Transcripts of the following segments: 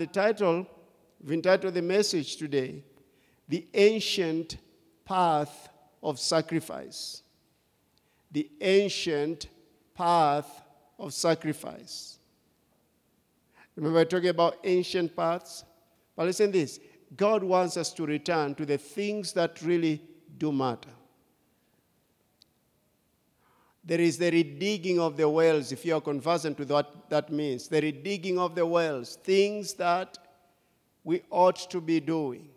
The title, we've entitled the message today, The Ancient Path of Sacrifice. The Ancient Path of Sacrifice. Remember, I talking about ancient paths? But listen this God wants us to return to the things that really do matter. There is the redigging of the wells, if you are conversant with what that means. The redigging of the wells, things that we ought to be doing.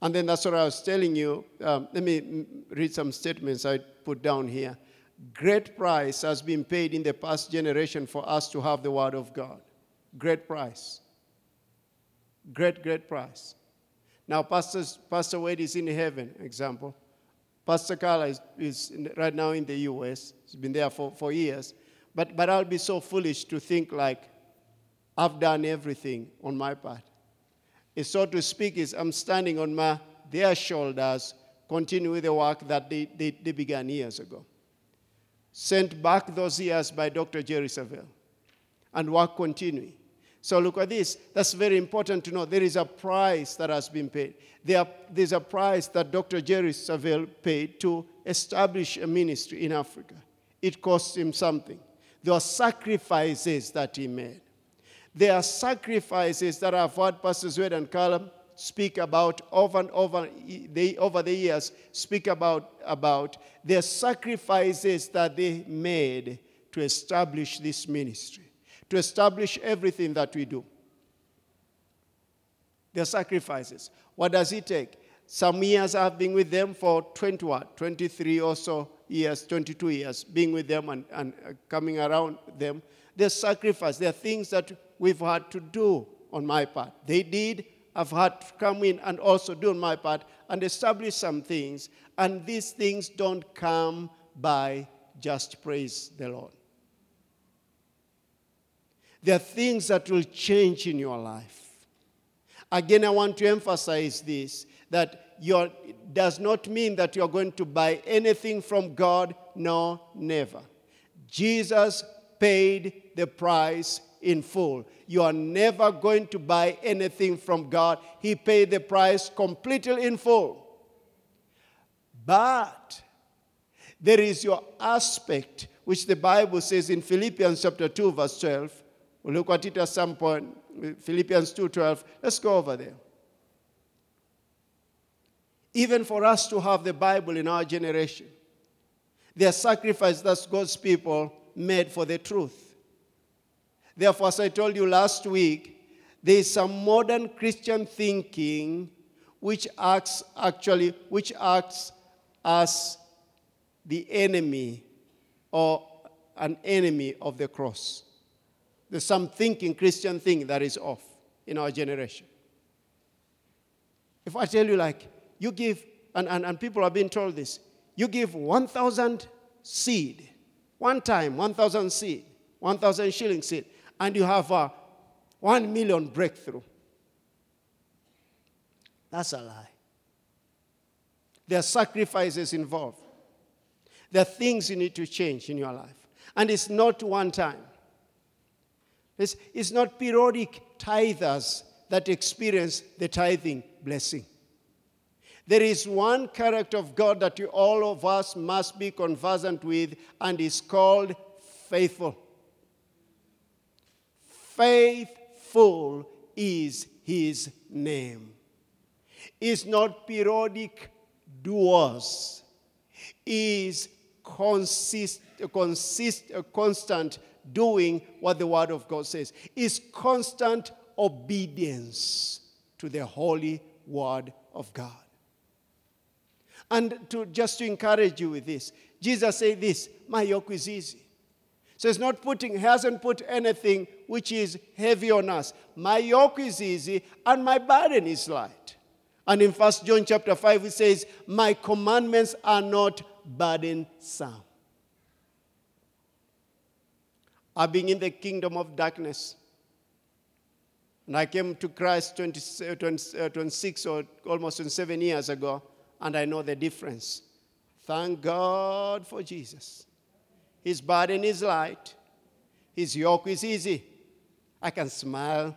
And then that's what I was telling you. Um, let me read some statements I put down here. Great price has been paid in the past generation for us to have the Word of God. Great price. Great, great price. Now, Pastor's, Pastor Wade is in heaven, example. Pastor Carla is, is right now in the US. He's been there for, for years. But, but I'll be so foolish to think like I've done everything on my part. So to speak, is I'm standing on my, their shoulders, continue the work that they, they, they began years ago. Sent back those years by Dr. Jerry Savelle. And work continuing. So look at this. That's very important to know. There is a price that has been paid. There, there's a price that Dr. Jerry Savelle paid to establish a ministry in Africa. It cost him something. There are sacrifices that he made. There are sacrifices that I've heard Pastors Wade and Callum speak about over and over, they, over the years, speak about, about the sacrifices that they made to establish this ministry to establish everything that we do. Their sacrifices. What does it take? Some years I've been with them for 20 what? 23 or so years, 22 years, being with them and, and uh, coming around them. There's sacrifice. There are things that we've had to do on my part. They did. I've had to come in and also do on my part and establish some things. And these things don't come by just praise the Lord. There are things that will change in your life. Again, I want to emphasize this that your does not mean that you're going to buy anything from God. No, never. Jesus paid the price in full. You are never going to buy anything from God. He paid the price completely in full. But there is your aspect, which the Bible says in Philippians chapter 2, verse 12 We'll look at it at some point. Philippians 2:12. Let's go over there. Even for us to have the Bible in our generation, there are sacrifices that God's people made for the truth. Therefore, as I told you last week, there is some modern Christian thinking which acts actually, which acts as the enemy or an enemy of the cross. There's some thinking, Christian thing that is off in our generation. If I tell you, like, you give, and, and, and people are being told this, you give 1,000 seed, one time, 1,000 seed, 1,000 shilling seed, and you have a 1 million breakthrough. That's a lie. There are sacrifices involved. There are things you need to change in your life. And it's not one time. It's, it's not periodic tithers that experience the tithing blessing. There is one character of God that you, all of us must be conversant with, and is called faithful. Faithful is his name. Is not periodic doers, is consist, consist, constant doing what the Word of God says. Is constant obedience to the holy Word of God. And to just to encourage you with this, Jesus said this, my yoke is easy. So it's not putting, he hasn't put anything which is heavy on us. My yoke is easy and my burden is light. And in First John chapter 5, it says, My commandments are not burdensome. I've been in the kingdom of darkness. And I came to Christ 20, 20, uh, 26 or almost 27 years ago, and I know the difference. Thank God for Jesus. His burden is light, His yoke is easy. I can smile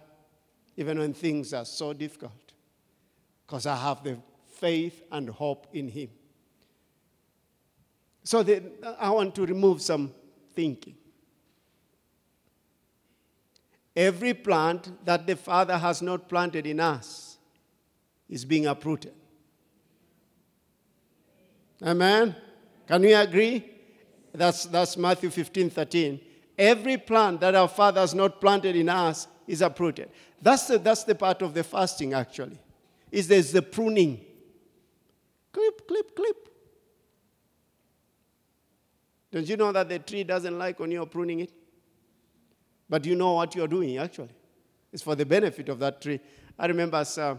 even when things are so difficult, because I have the faith and hope in Him. So the, I want to remove some thinking. Every plant that the Father has not planted in us is being uprooted. Amen? Can we agree? That's, that's Matthew 15 13. Every plant that our Father has not planted in us is uprooted. That's the, that's the part of the fasting, actually. Is there's the pruning. Clip, clip, clip. Don't you know that the tree doesn't like when you're pruning it? But you know what you're doing, actually. It's for the benefit of that tree. I remember us, uh,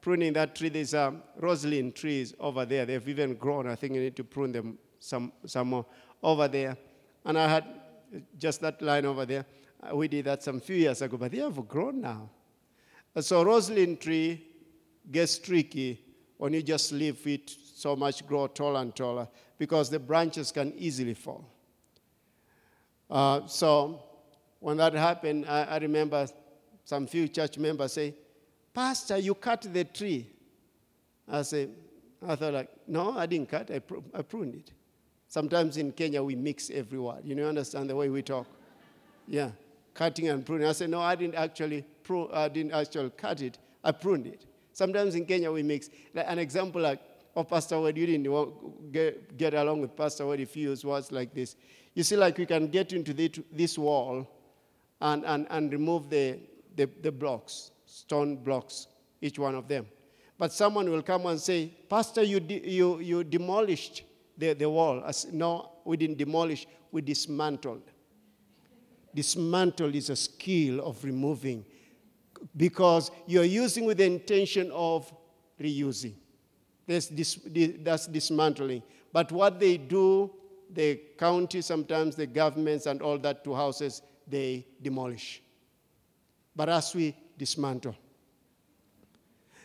pruning that tree. There's uh, roseline trees over there. They've even grown. I think you need to prune them some, some more over there. And I had just that line over there. Uh, we did that some few years ago, but they have grown now. So roseline tree gets tricky when you just leave it so much grow taller and taller because the branches can easily fall. Uh, so when that happened, I, I, remember some few church members say, Pastor, you cut the tree. I said, I thought like, no, I didn't cut, I, pr- I pruned it. Sometimes in Kenya we mix every word. You know, understand the way we talk? Yeah, cutting and pruning. I said, no, I didn't actually I didn't actually cut it. I pruned it. Sometimes in Kenya we mix. Like an example like of Pastor Word, you didn't get, get along with Pastor Word if you use words like this. You see, like we can get into the, this wall and, and, and remove the, the, the blocks, stone blocks, each one of them. But someone will come and say, Pastor, you, de- you, you demolished the, the wall. I said, no, we didn't demolish, we dismantled. Dismantle is a skill of removing because you're using with the intention of reusing. That's, that's dismantling. But what they do, the county, sometimes the governments and all that to houses, they demolish. But as we dismantle.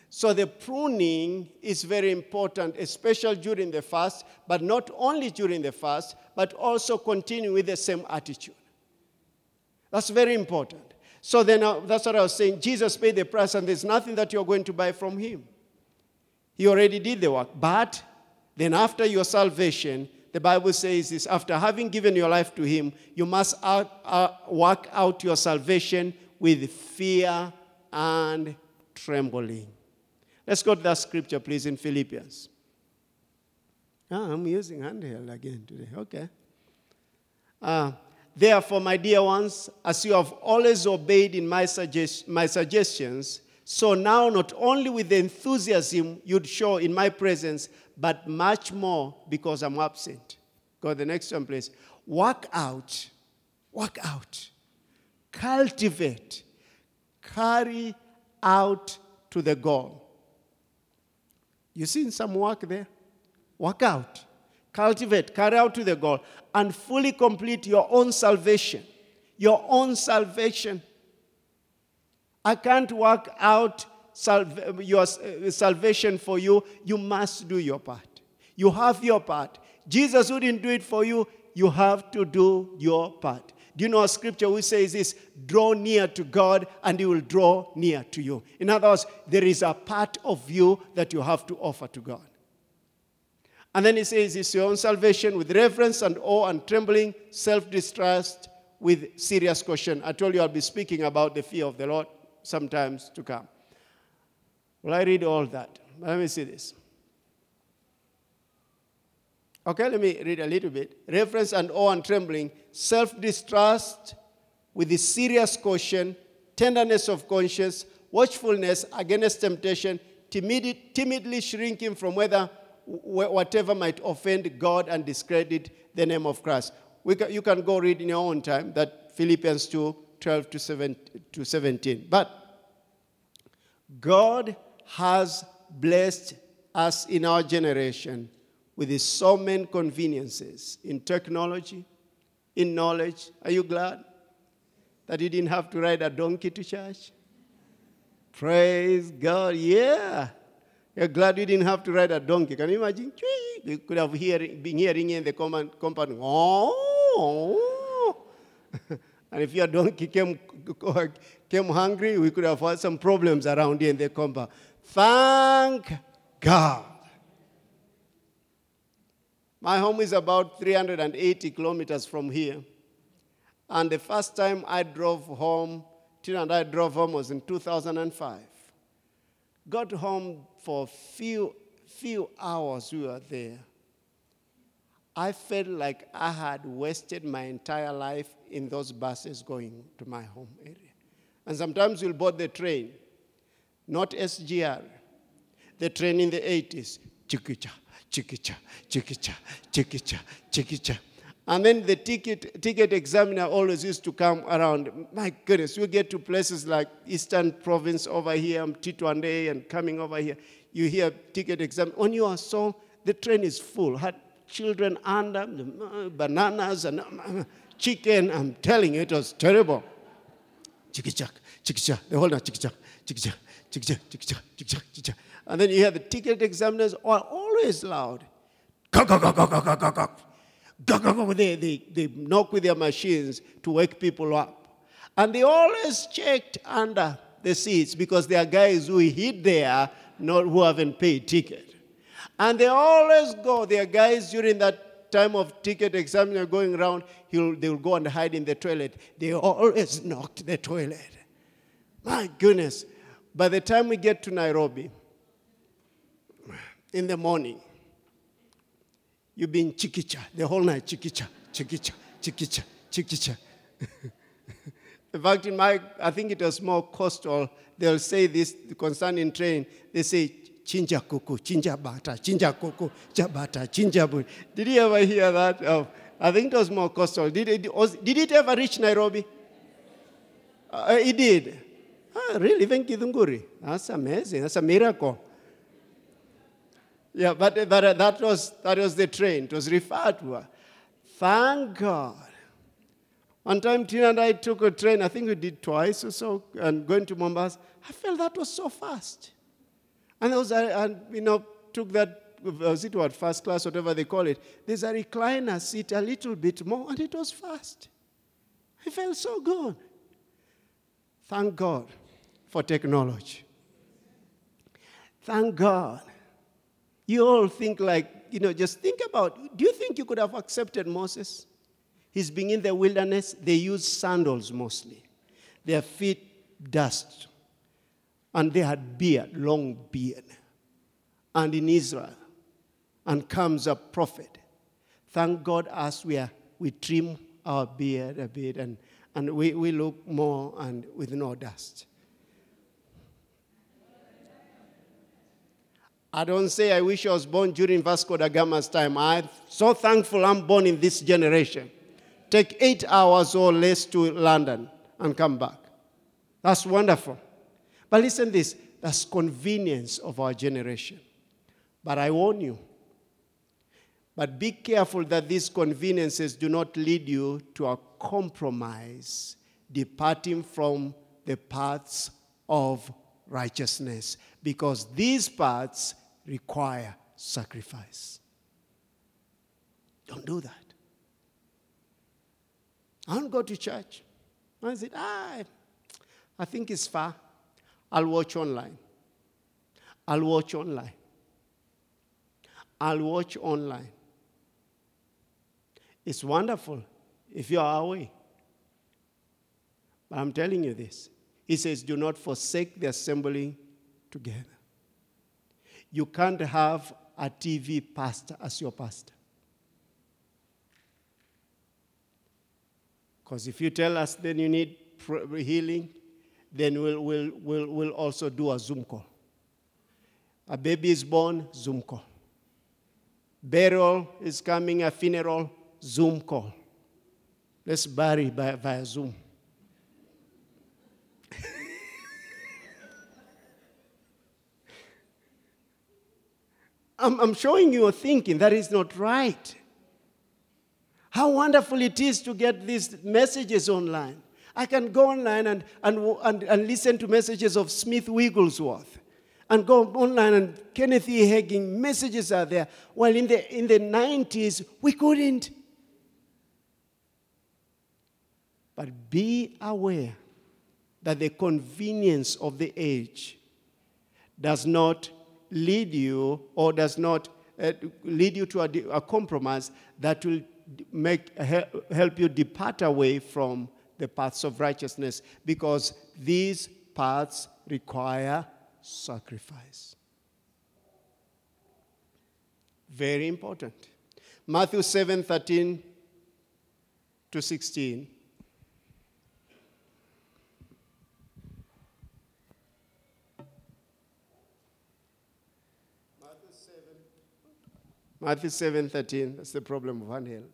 So the pruning is very important, especially during the fast, but not only during the fast, but also continue with the same attitude. That's very important. So then uh, that's what I was saying. Jesus paid the price, and there's nothing that you're going to buy from him. He already did the work. But then after your salvation, the Bible says this after having given your life to him, you must out, uh, work out your salvation with fear and trembling. Let's go to that scripture, please, in Philippians. Ah, I'm using handheld again today. Okay. Uh, Therefore, my dear ones, as you have always obeyed in my, suggest- my suggestions, so now not only with the enthusiasm you'd show in my presence, but much more because I'm absent. Go to the next one, please. Work out, work out, cultivate, carry out to the goal. You seen some work there? Work out, cultivate, carry out to the goal, and fully complete your own salvation. Your own salvation. I can't work out salve- your uh, salvation for you. You must do your part. You have your part. Jesus wouldn't do it for you. You have to do your part. Do you know a scripture which says this? Draw near to God and He will draw near to you. In other words, there is a part of you that you have to offer to God. And then He says, It's your own salvation with reverence and awe and trembling, self distrust, with serious caution. I told you I'll be speaking about the fear of the Lord sometimes to come. Well, I read all that. Let me see this. Okay, let me read a little bit. Reverence and awe and trembling, self distrust with the serious caution, tenderness of conscience, watchfulness against temptation, timid, timidly shrinking from whether, whatever might offend God and discredit the name of Christ. You can go read in your own time that Philippians 2 12 to 17. But God has blessed us in our generation with so many conveniences in technology, in knowledge. Are you glad that you didn't have to ride a donkey to church? Praise God. Yeah. You're glad you didn't have to ride a donkey. Can you imagine? You could have been hearing in the compound. Oh. And if your donkey came, came hungry, we could have had some problems around here in the compound. Thank God. My home is about 380 kilometers from here. And the first time I drove home, Tina and I drove home was in 2005. Got home for a few, few hours we were there. I felt like I had wasted my entire life in those buses going to my home area. And sometimes we'll board the train, not SGR, the train in the 80s, chikicha, chikicha, chikicha, chikicha, chikicha. And then the ticket, ticket examiner always used to come around. My goodness, we get to places like Eastern Province over here, um, Tetuanui, and coming over here. You hear ticket exam. When you are song, the train is full. Had children under, bananas, and chicken. I'm telling you, it was terrible. Chikichak, chikichak, the whole night, chikichak, chikichak, And then you hear the ticket examiners are always loud. They, they, they knock with their machines to wake people up. And they always checked under the seats because there are guys who hid there not, who haven't paid ticket. And they always go, there are guys during that time of ticket examiner going around, he'll, they'll go and hide in the toilet. They always knocked the toilet. My goodness. By the time we get to Nairobi, in the morning, You've been chikicha the whole night, chikicha, chikicha, chikicha, chikicha. in fact, in my, I think it was more coastal, they'll say this concerning train, they say, chinja kuku, chinja bata, chinja kuku, jabata, chinja bu. Did you ever hear that? Oh, I think it was more coastal. Did it, did it ever reach Nairobi? Uh, it did. Ah, really? Even Githunguri? That's amazing. That's a miracle. Yeah, but, but that, was, that was the train. It was referred to. Thank God. One time, Tina and I took a train, I think we did twice or so, and going to Mombasa. I felt that was so fast. And I was, and, you know, took that, was it what, first class, whatever they call it. There's a recliner seat a little bit more, and it was fast. I felt so good. Thank God for technology. Thank God you all think like, you know, just think about do you think you could have accepted Moses? He's being in the wilderness. They use sandals mostly, their feet dust. And they had beard, long beard. And in Israel, and comes a prophet. Thank God as we are, we trim our beard a bit and, and we, we look more and with no dust. I don't say I wish I was born during Vasco da Gama's time. I'm so thankful I'm born in this generation. Take eight hours or less to London and come back. That's wonderful. But listen this, that's convenience of our generation. But I warn you, but be careful that these conveniences do not lead you to a compromise, departing from the paths of righteousness, because these paths require sacrifice. Don't do that. I don't go to church. I said, ah, I think it's far. I'll watch online. I'll watch online. I'll watch online. It's wonderful if you are away. But I'm telling you this. He says, do not forsake the assembling together. You can't have a TV pastor as your pastor. Because if you tell us then you need healing, then we'll, we'll, we'll, we'll also do a Zoom call. A baby is born, Zoom call. Burial is coming, a funeral, Zoom call. Let's bury by, via Zoom. I'm, I'm showing you a thinking that is not right. How wonderful it is to get these messages online. I can go online and, and, and, and listen to messages of Smith Wigglesworth and go online and Kenneth E. Hagin, messages are there. Well, in the, in the 90s, we couldn't. But be aware that the convenience of the age does not lead you or does not uh, lead you to a, a, compromise that will make, help you depart away from the paths of righteousness because these paths require sacrifice. Very important. Matthew 7 13 to 16. Matthew 7 13, that's the problem of handheld.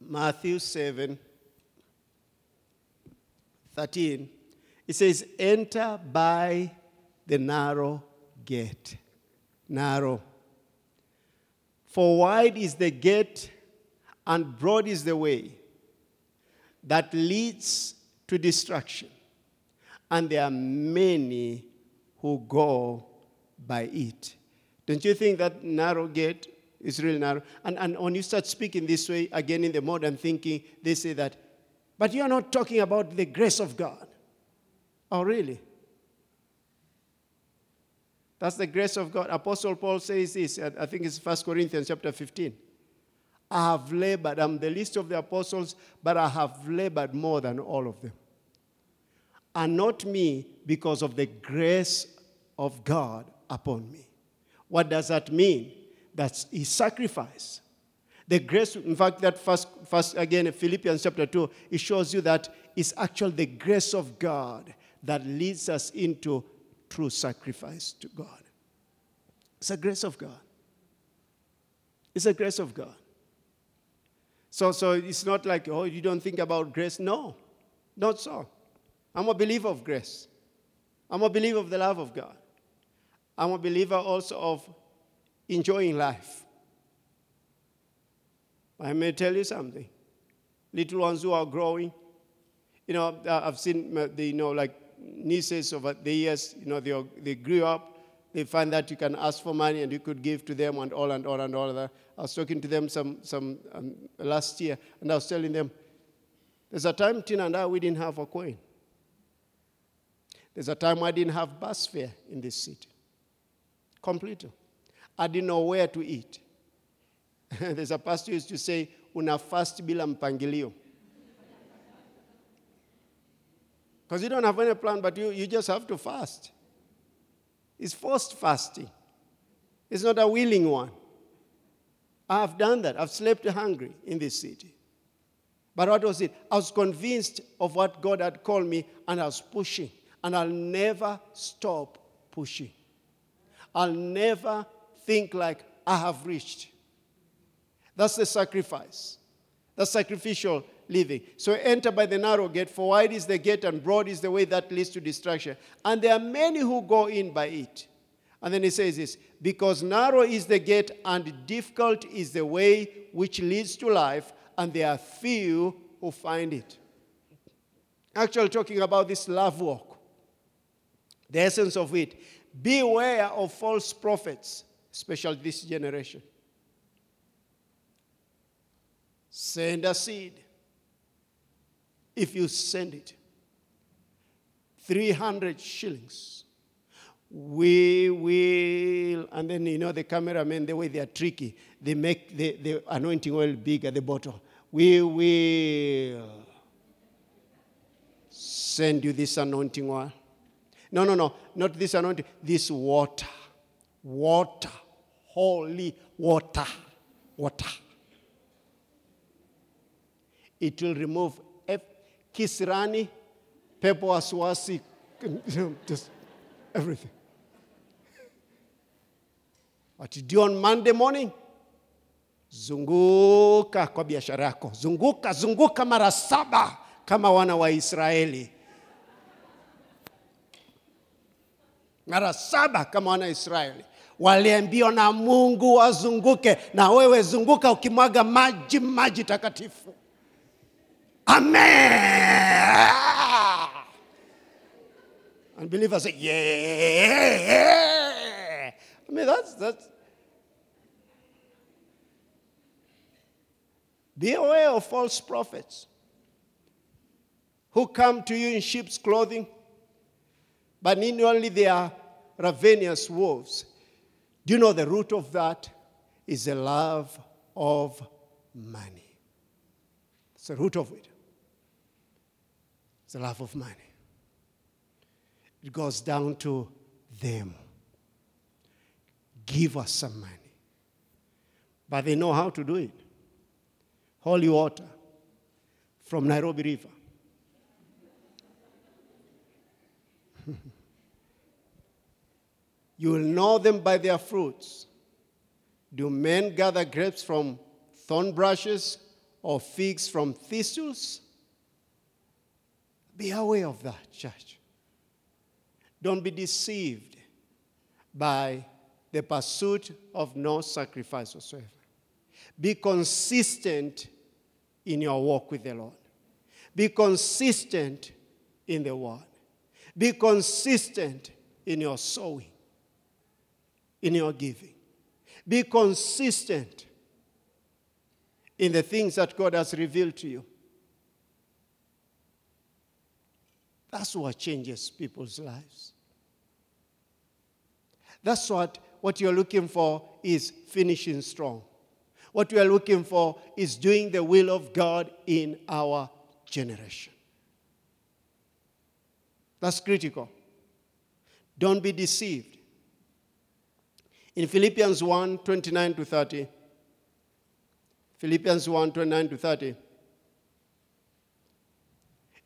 Matthew 7 13, it says, Enter by the narrow gate. Narrow. For wide is the gate and broad is the way that leads to destruction, and there are many who go by it. Don't you think that narrow gate is really narrow? And, and when you start speaking this way, again in the modern thinking, they say that, but you're not talking about the grace of God. Oh, really? That's the grace of God. Apostle Paul says this, uh, I think it's 1 Corinthians chapter 15. I have labored, I'm the least of the apostles, but I have labored more than all of them. And not me, because of the grace of God upon me. What does that mean? That's sacrifice. The grace, in fact, that first, first again, Philippians chapter 2, it shows you that it's actually the grace of God that leads us into true sacrifice to God. It's a grace of God. It's a grace of God. So, so it's not like, oh, you don't think about grace. No, not so. I'm a believer of grace. I'm a believer of the love of God. I'm a believer also of enjoying life. I may tell you something. Little ones who are growing, you know, I've seen the, you know, like nieces over the years, you know, they, they grew up, they find that you can ask for money and you could give to them and all and all and all that. I was talking to them some, some um, last year, and I was telling them, there's a time Tina and I, we didn't have a coin. There's a time I didn't have bus fare in this city. Completely. I didn't know where to eat. There's a pastor used to say, una fast bila mpangilio. Because you don't have any plan, but you, you just have to fast. It's forced fasting. It's not a willing one. I have done that. I've slept hungry in this city. But what was it? I was convinced of what God had called me, and I was pushing. And I'll never stop pushing. I'll never think like I have reached. That's the sacrifice. That's sacrificial living. So enter by the narrow gate, for wide is the gate and broad is the way that leads to destruction. And there are many who go in by it. And then he says this because narrow is the gate and difficult is the way which leads to life, and there are few who find it. Actually, talking about this love walk, the essence of it Beware of false prophets, especially this generation. Send a seed. If you send it, 300 shillings. We will, and then you know the cameramen, the way they are tricky, they make the, the anointing oil big at the bottom. We will send you this anointing oil. No, no, no, not this anointing, this water. Water. Holy water. Water. It will remove kisirani, pepo wasiwasi, just everything. What you do on Monday morning? Zunguka kwa biashara yako, zunguka zunguka mara saba kama wana wa Israeli. Mara saba kama wana Israeli waliambiwa na Mungu wazunguke, na wewe zunguka ukimwaga maji maji takatifu. Amen. And say, yeah. I mean, that's, that's. Be of false prophets who come to you in sheep's clothing, but inwardly they are ravenous wolves. Do you know the root of that is the love of money? It's the root of it. It's the love of money. It goes down to them. Give us some money. But they know how to do it. Holy water from Nairobi River. You will know them by their fruits. Do men gather grapes from thorn bushes or figs from thistles? Be aware of that, church. Don't be deceived by the pursuit of no sacrifice whatsoever. Be consistent in your walk with the Lord. Be consistent in the word. Be consistent in your sowing, in your giving. Be consistent in the things that God has revealed to you. That's what changes people's lives. That's what, what you're looking for is finishing strong. What we are looking for is doing the will of God in our generation. That's critical. Don't be deceived. In Philippians 1 29 to 30, Philippians 1 29 to 30,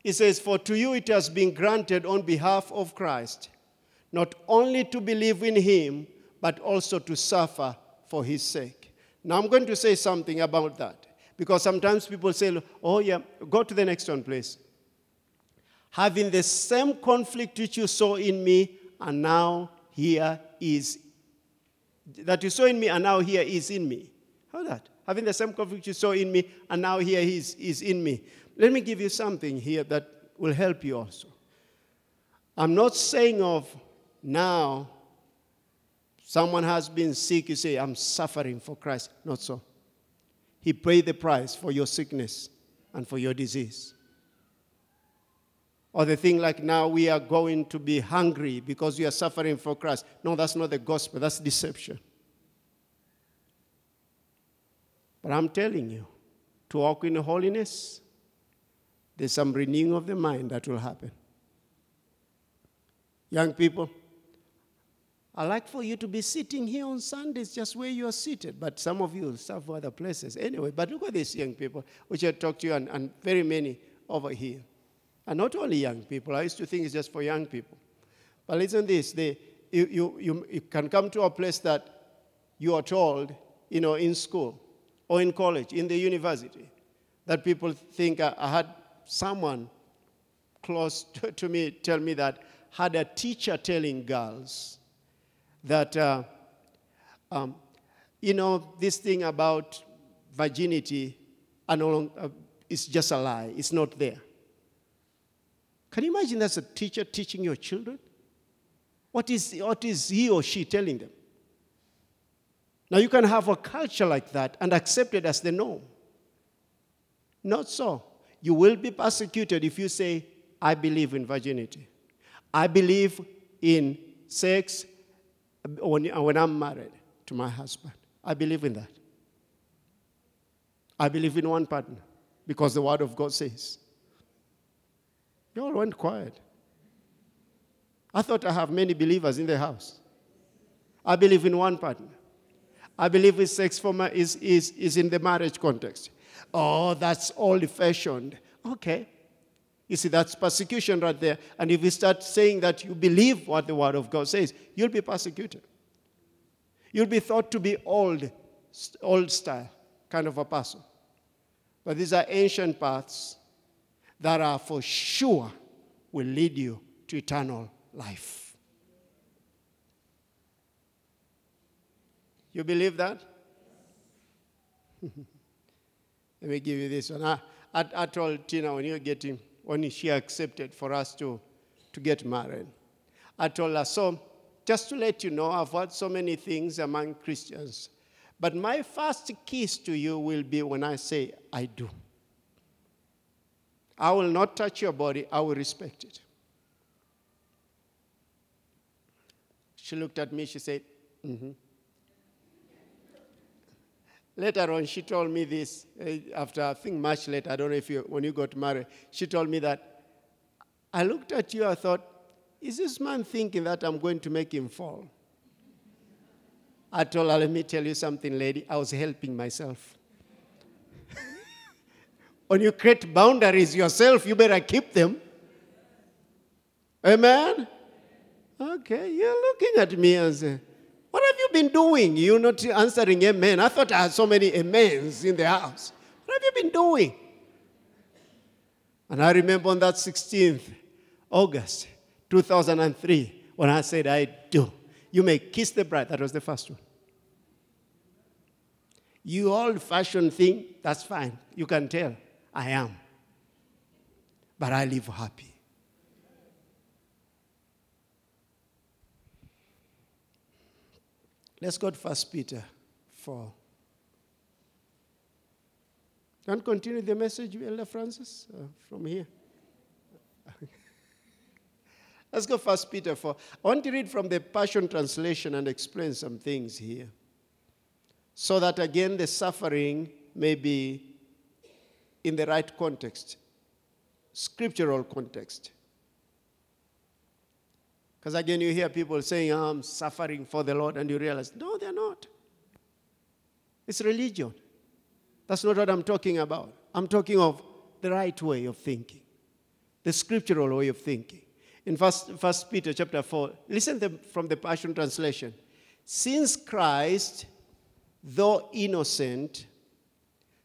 it says, For to you it has been granted on behalf of Christ, not only to believe in him, but also to suffer for his sake. Now I'm going to say something about that. Because sometimes people say, oh, yeah, go to the next one, please. Having the same conflict which you saw in me, and now here is, that you saw in me, and now here is in me. How that? Having the same conflict you saw in me, and now here is, is in me. Let me give you something here that will help you also. I'm not saying of now someone has been sick, you say, I'm suffering for Christ. Not so. He paid the price for your sickness and for your disease. Or the thing like now we are going to be hungry because we are suffering for Christ. No, that's not the gospel, that's deception. But I'm telling you, to walk in holiness, there's some renewing of the mind that will happen. Young people, I like for you to be sitting here on Sundays just where you are seated, but some of you serve for other places. Anyway, but look at these young people, which I talked to you, and, and very many over here. And not only young people, I used to think it's just for young people. But listen this, they, you, you, you, you can come to a place that you are told, you know, in school or in college, in the university, that people think I, I had someone close to me tell me that had a teacher telling girls that, uh, um, you know, this thing about virginity and, uh, is just a lie. It's not there. Can you imagine that's a teacher teaching your children? What is, what is he or she telling them? Now, you can have a culture like that and accept it as the norm. Not so you will be persecuted if you say, I believe in virginity. I believe in sex when, when I'm married to my husband. I believe in that. I believe in one partner because the Word of God says. You all went quiet. I thought I have many believers in the house. I believe in one partner. I believe in sex for is, is, is in the marriage context. Oh, that's old fashioned. Okay. You see, that's persecution right there. And if you start saying that you believe what the Word of God says, you'll be persecuted. You'll be thought to be old, old style kind of a person. But these are ancient paths that are for sure will lead you to eternal life. You believe that? Let me give you this one. I, I, I told Tina when you're getting, when she accepted for us to, to get married, I told her, so just to let you know, I've heard so many things among Christians, But my first kiss to you will be when I say, I do. I will not touch your body, I will respect it. She looked at me, she said, mm-hmm. Later on, she told me this, uh, after I think much later, I don't know if you, when you got married, she told me that I looked at you, I thought, is this man thinking that I'm going to make him fall? I told her, let me tell you something, lady. I was helping myself. When you create boundaries yourself, you better keep them. Amen? Okay, you're looking at me and say, What have you been doing? You're not answering amen. I thought I had so many amens in the house. What have you been doing? And I remember on that 16th August 2003 when I said, I do. You may kiss the bride. That was the first one. You old fashioned thing, that's fine. You can tell. I am. But I live happy. Let's go to First Peter 4. Can continue the message, Elder Francis, uh, from here? Let's go First Peter 4. I want to read from the Passion Translation and explain some things here. So that again the suffering may be in the right context, scriptural context. Because again, you hear people saying, ah, I'm suffering for the Lord, and you realize, no, they're not. It's religion. That's not what I'm talking about. I'm talking of the right way of thinking, the scriptural way of thinking. In First, First Peter chapter 4, listen from the Passion Translation. Since Christ, though innocent,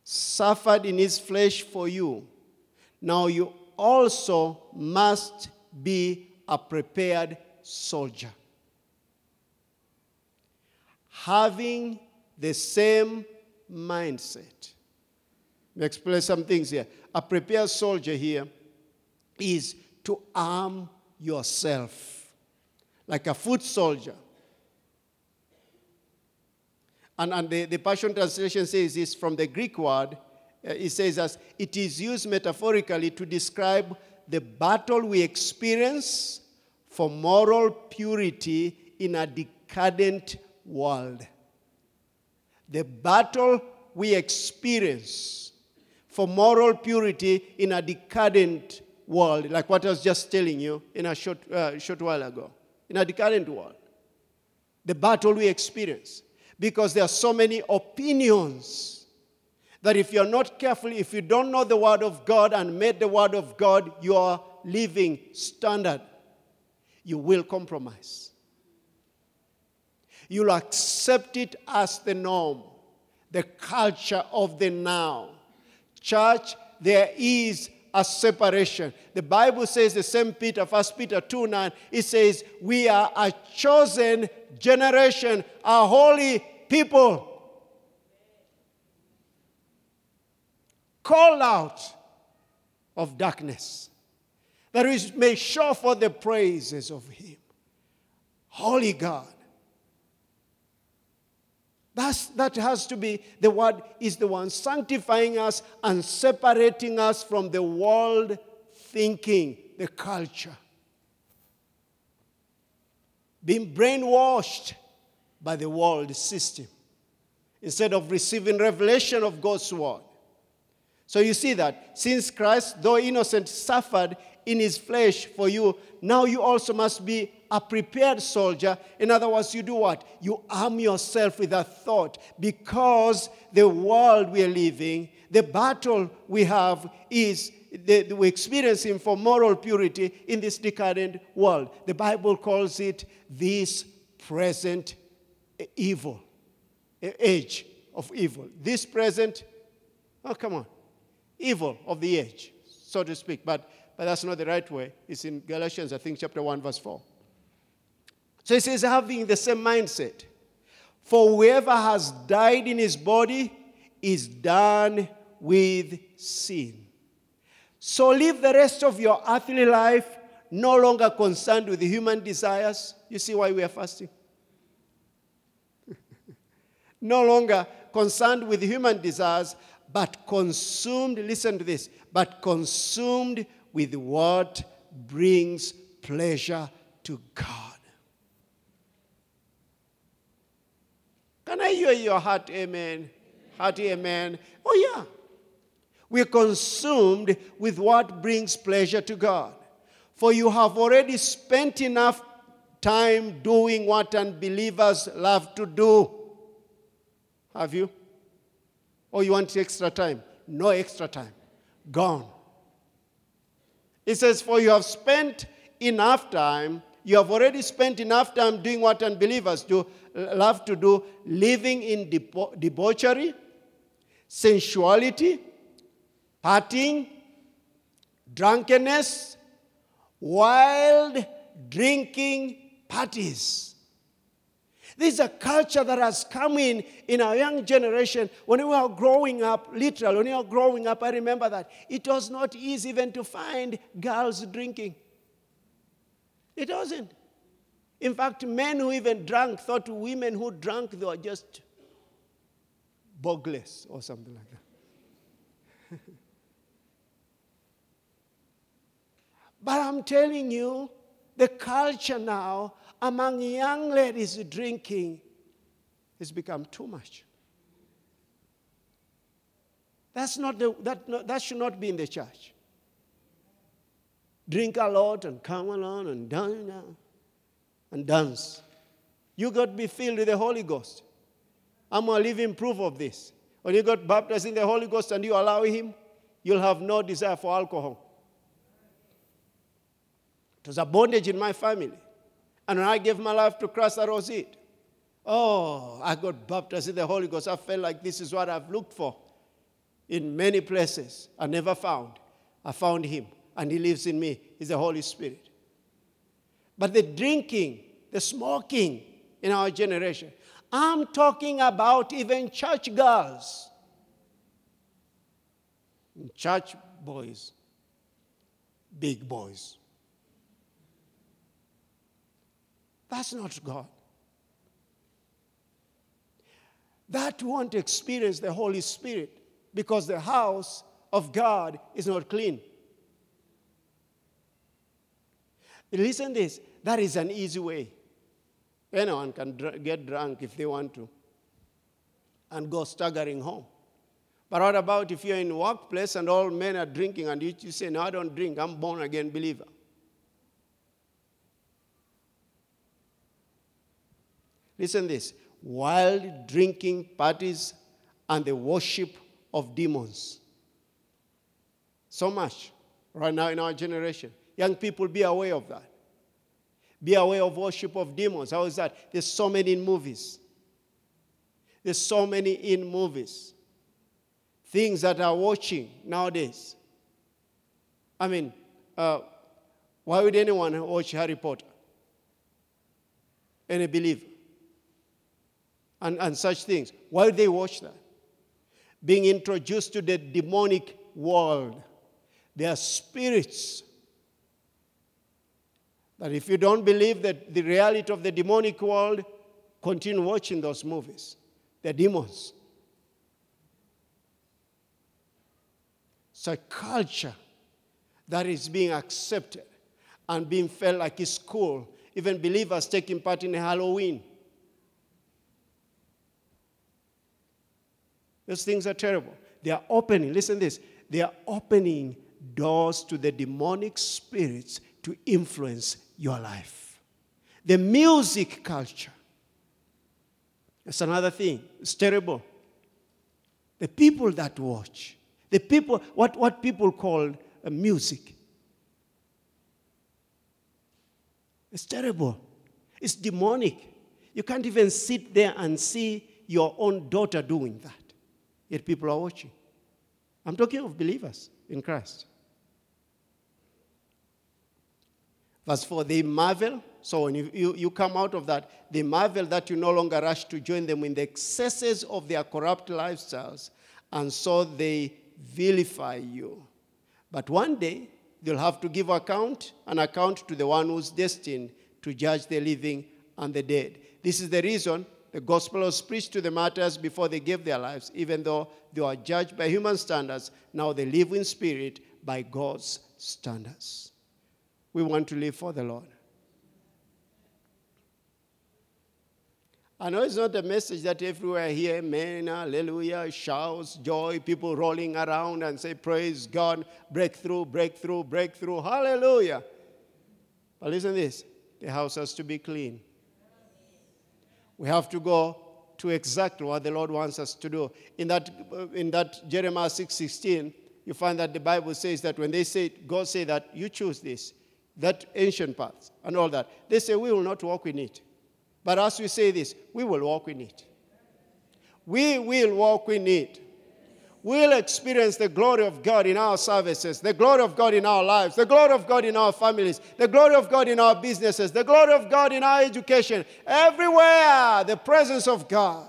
suffered in his flesh for you, now you also must be a prepared soldier. Having the same mindset. Let me explain some things here. A prepared soldier here is to arm yourself like a foot soldier. And, and the, the Passion Translation says this from the Greek word. Uh, it says as it is used metaphorically to describe the battle we experience for moral purity in a decadent world. The battle we experience for moral purity in a decadent world, like what I was just telling you in a short, uh, short while ago, in a decadent world. The battle we experience. Because there are so many opinions that if you're not careful, if you don't know the Word of God and made the Word of God your living standard, you will compromise. You'll accept it as the norm, the culture of the now. Church, there is a separation. The Bible says the same Peter, 1 Peter 2 9, it says, We are a chosen generation, a holy people. Called out of darkness that we may show for the praises of Him. Holy God. That's, that has to be the word is the one sanctifying us and separating us from the world thinking, the culture. Being brainwashed by the world system instead of receiving revelation of God's word. So you see that since Christ, though innocent, suffered in his flesh for you, now you also must be a prepared soldier. In other words, you do what? You arm yourself with a thought because the world we are living, the battle we have is the, we're experiencing for moral purity in this decadent world. The Bible calls it this present evil, age of evil. This present, oh, come on, evil of the age, so to speak. But but that's not the right way. It's in Galatians, I think, chapter 1, verse 4. So he says, having the same mindset. For whoever has died in his body is done with sin. So live the rest of your earthly life no longer concerned with human desires. You see why we are fasting? no longer concerned with human desires, but consumed, listen to this, but consumed with what brings pleasure to God. Can I hear your heart, amen? Hearty amen. Oh, yeah. We're consumed with what brings pleasure to God. For you have already spent enough time doing what unbelievers love to do. Have you? Or you want extra time? No extra time. Gone. It says, For you have spent enough time, you have already spent enough time doing what unbelievers do, love to do, living in debo- debauchery, sensuality, partying, drunkenness, wild drinking parties. This is a culture that has come in in our young generation. When we were growing up, literally, when we were growing up, I remember that it was not easy even to find girls drinking. It wasn't. In fact, men who even drank thought women who drank they were just bogless or something like that. but I'm telling you, the culture now among young ladies drinking has become too much. That's not the, that, that should not be in the church. Drink a lot and come along and dance and dance. You got to be filled with the Holy Ghost. I'm a living proof of this. When you got baptized in the Holy Ghost and you allow Him, you'll have no desire for alcohol. It was a bondage in my family. And when I gave my life to Christ, that was it. Oh, I got baptized in the Holy Ghost. I felt like this is what I've looked for in many places. I never found. I found Him, and He lives in me. He's the Holy Spirit. But the drinking, the smoking in our generation, I'm talking about even church girls, church boys, big boys. That's not God. That won't experience the Holy Spirit because the house of God is not clean. Listen this that is an easy way. Anyone can dr- get drunk if they want to and go staggering home. But what about if you're in workplace and all men are drinking and you, you say, No, I don't drink, I'm born again believer? Listen this wild drinking parties and the worship of demons. So much right now in our generation. Young people, be aware of that. Be aware of worship of demons. How is that? There's so many in movies. There's so many in movies. Things that are watching nowadays. I mean, uh, why would anyone watch Harry Potter? Any believer? and, and such things. Why would they watch that? Being introduced to the demonic world. There are spirits that if you don't believe that the reality of the demonic world, continue watching those movies. They're demons. It's a culture that is being accepted and being felt like it's cool. Even believers taking part in Halloween. Those things are terrible. They are opening, listen this, they are opening doors to the demonic spirits to influence your life. The music culture. That's another thing. It's terrible. The people that watch, the people, what, what people call uh, music. It's terrible. It's demonic. You can't even sit there and see your own daughter doing that. Yet people are watching. I'm talking of believers in Christ. Verse 4 they marvel. So when you, you, you, come out of that, they marvel that you no longer rush to join them in the excesses of their corrupt lifestyles, and so they vilify you. But one day, they'll have to give account, an account to the one who's destined to judge the living and the dead. This is the reason The gospel was preached to the martyrs before they gave their lives, even though they were judged by human standards. Now they live in spirit by God's standards. We want to live for the Lord. I know it's not a message that everywhere here, amen, hallelujah, shouts, joy, people rolling around and say, Praise God, breakthrough, breakthrough, breakthrough, hallelujah. But listen to this the house has to be clean. We have to go to exactly what the Lord wants us to do. In that, uh, in that Jeremiah 6 16, you find that the Bible says that when they say, God say that, you choose this, that ancient path and all that, they say, We will not walk in it. But as we say this, we will walk in it. We will walk in it. We'll experience the glory of God in our services, the glory of God in our lives, the glory of God in our families, the glory of God in our businesses, the glory of God in our education. Everywhere, the presence of God.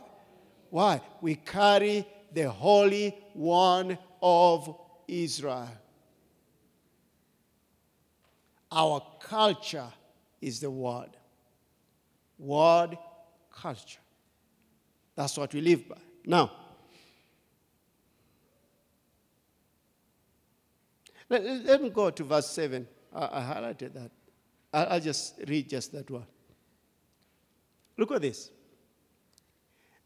Why? We carry the Holy One of Israel. Our culture is the Word word culture. That's what we live by. Now, let, let me go to verse 7. I, I highlighted that. I, I'll just read just that one. Look at this.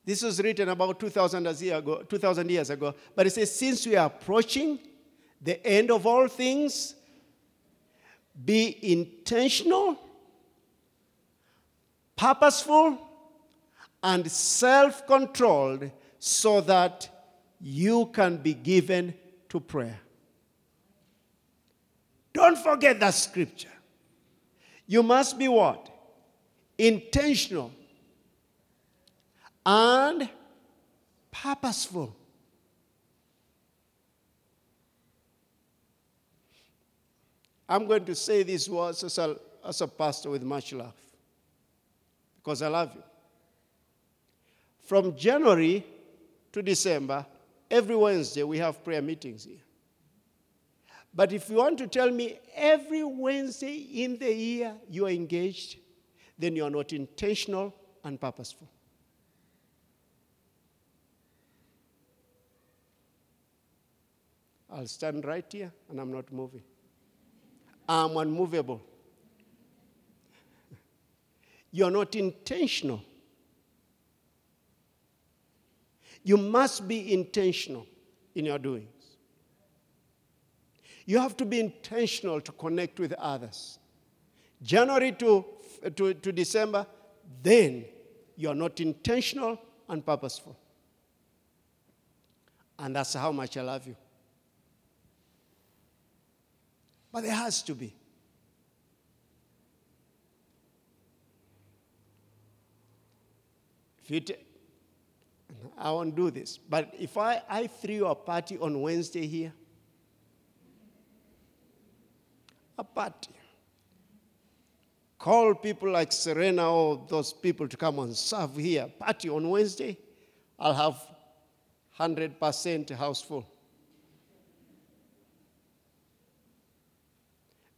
This was written about 2,000 years ago, 2000 years ago. But it says, Since we are approaching the end of all things, be intentional purposeful and self controlled so that you can be given to prayer. Don't forget that scripture. You must be what? Intentional and purposeful. I'm going to say these words as a, as a pastor with much love because I love you. From January to December, every Wednesday we have prayer meetings here. But if you want to tell me every Wednesday in the year you are engaged, then you are not intentional and purposeful. I'll stand right here and I'm not moving. I'm unmovable. You're not intentional. You must be intentional in your doings. You have to be intentional to connect with others. January to, to, to December, then you're not intentional and purposeful. And that's how much I love you. But there has to be. If you I won't do this, but if I, I threw a party on Wednesday here, a party, call people like Serena or those people to come and serve here, party on Wednesday, I'll have 100% house full.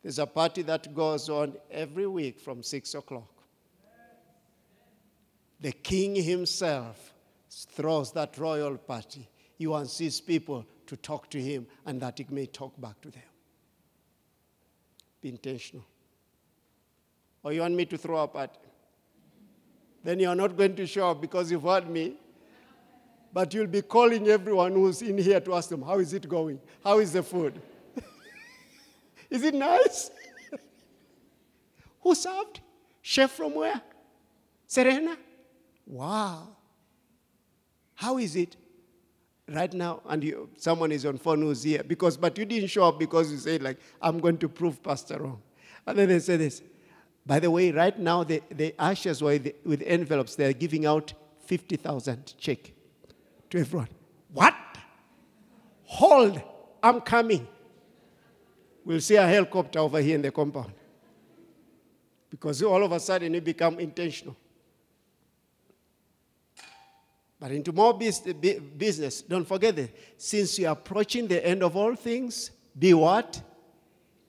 There's a party that goes on every week from 6 o'clock the king himself throws that royal party. He wants his people to talk to him and that he may talk back to them. Be intentional. Or you want me to throw a party? Then you're not going to show up because you've heard me. But you'll be calling everyone who's in here to ask them, How is it going? How is the food? Is it nice? Who served? Chef from where? Serena? Wow. How is it right now? And you, someone is on phone who's here because, but you didn't show up because you said like, I'm going to prove Pastor wrong. And then they say this. By the way, right now the, the were with, with envelopes. They're giving out 50,000 check to everyone. What? Hold. I'm coming. We'll see a helicopter over here in the compound. Because all of a sudden you become intentional. But into more business, don't forget that since you're approaching the end of all things, be what?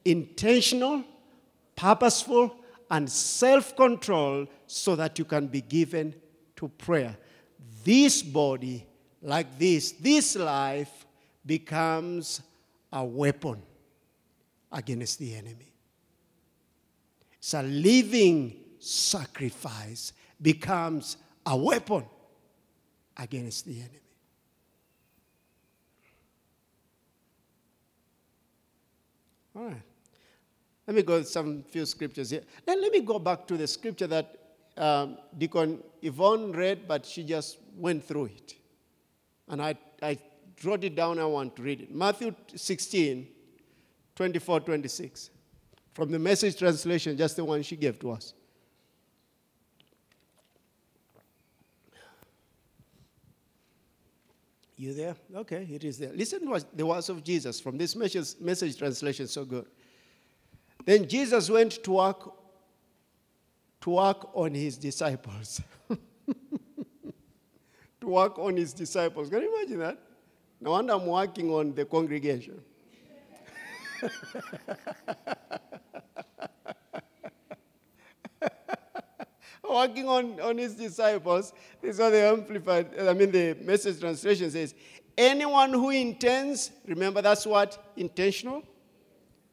Intentional, purposeful, and self control so that you can be given to prayer, this body, like this, this life becomes a weapon against the enemy. It's a living sacrifice becomes a weapon against the enemy. All right. Let me go some few scriptures here. Then let me go back to the scripture that um, Deacon Yvonne read, but she just went through it. And I, I wrote it down. I want to read it. Matthew 16, 24, 26. From the message translation, just the one she gave to us. You there? Okay, it is there. Listen to the words of Jesus from this message, message translation, so good. Then Jesus went to work to work on his disciples. to work on his disciples. Can you imagine that? No wonder I'm working on the congregation. working on, on his disciples. This is what the Amplified, I mean, the message translation says anyone who intends, remember that's what? Intentional?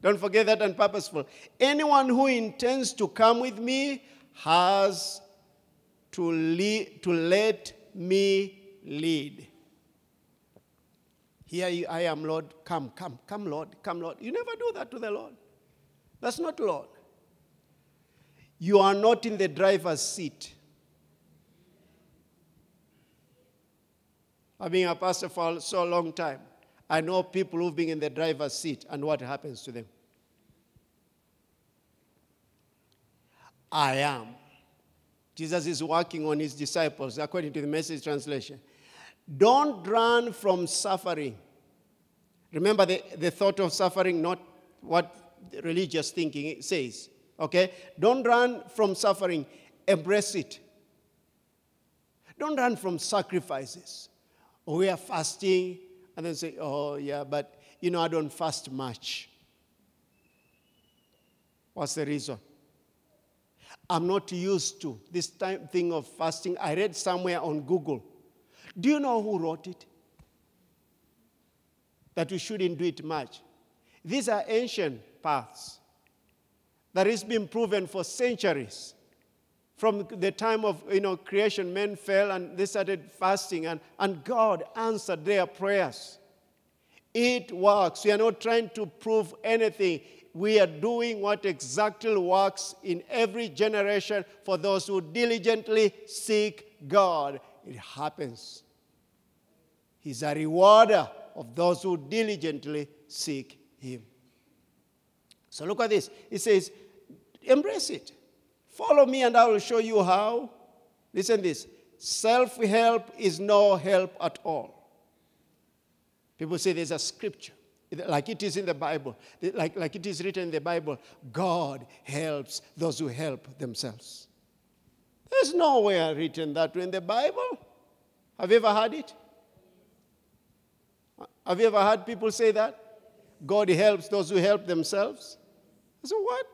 Don't forget that and purposeful. Anyone who intends to come with me has to, lead, to let me lead. Here I am, Lord. Come, come, come, Lord. Come, Lord. You never do that to the Lord. That's not Lord. You are not in the driver's seat. I've been a pastor for so long time. I know people who've been in the driver's seat and what happens to them. I am. Jesus is working on his disciples according to the message translation. Don't run from suffering. Remember the, the thought of suffering, not what religious thinking says. Okay? Don't run from suffering, embrace it. Don't run from sacrifices. Oh, we are fasting, and then say, oh, yeah, but you know, I don't fast much. What's the reason? I'm not used to this time thing of fasting. I read somewhere on Google. Do you know who wrote it? That we shouldn't do it much. These are ancient paths that has been proven for centuries. From the time of you know, creation, men fell and they started fasting, and, and God answered their prayers. It works. We are not trying to prove anything. We are doing what exactly works in every generation for those who diligently seek God. It happens. He's a rewarder of those who diligently seek Him. So look at this. It says, embrace it. Follow me and I will show you how. Listen this. Self-help is no help at all. People say there's a scripture, like it is in the Bible, like, like it is written in the Bible, God helps those who help themselves. There's nowhere written that way in the Bible. Have you ever heard it? Have you ever heard people say that? God helps those who help themselves? So what?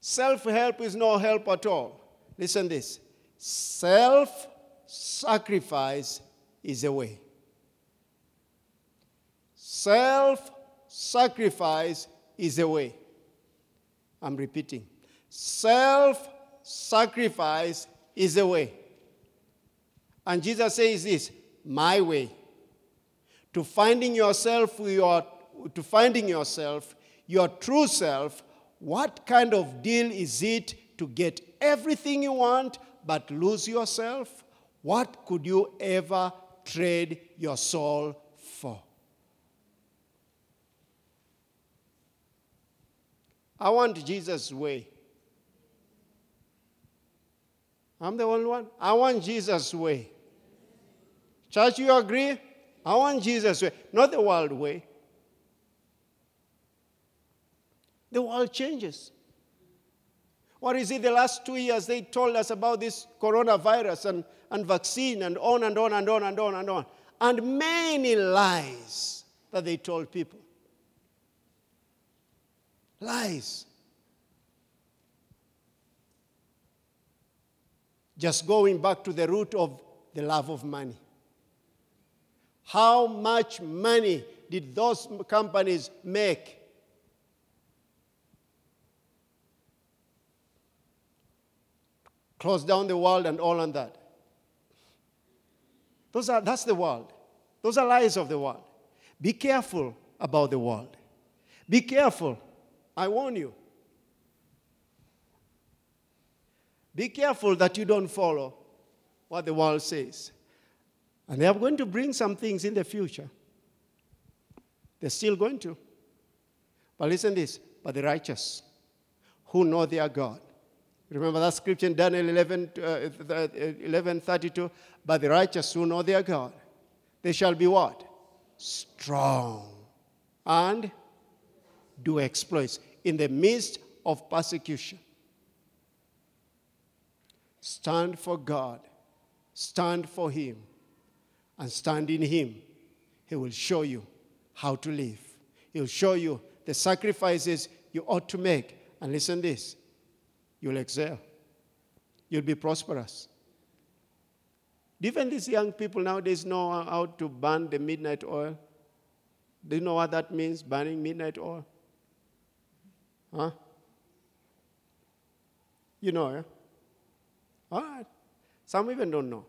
Self help is no help at all. Listen this self sacrifice is a way. Self sacrifice is a way. I'm repeating. Self sacrifice is the way. And Jesus says this my way. To finding yourself, your, to finding yourself, your true self, what kind of deal is it to get everything you want but lose yourself? What could you ever trade your soul for? I want Jesus' way. I'm the only one. I want Jesus' way. Church, you agree? I want Jesus' way, not the world way. The world changes. What is it the last two years they told us about this coronavirus and, and vaccine and on and on and on and on and on. And many lies that they told people. Lies. Just going back to the root of the love of money. How much money did those companies make? Close down the world and all on that. Those are, that's the world. Those are lies of the world. Be careful about the world. Be careful. I warn you. Be careful that you don't follow what the world says. And they are going to bring some things in the future. They're still going to. But listen this, but the righteous who know their God. Remember that scripture in Daniel 11, uh, 11 32? But the righteous who know their God, they shall be what? Strong and do exploits in the midst of persecution. Stand for God, stand for Him, and stand in Him. He will show you how to live. He'll show you the sacrifices you ought to make. And listen this you'll excel, you'll be prosperous. Even these young people nowadays know how to burn the midnight oil. Do you know what that means, burning midnight oil? Huh? You know, yeah? All right. Some even don't know.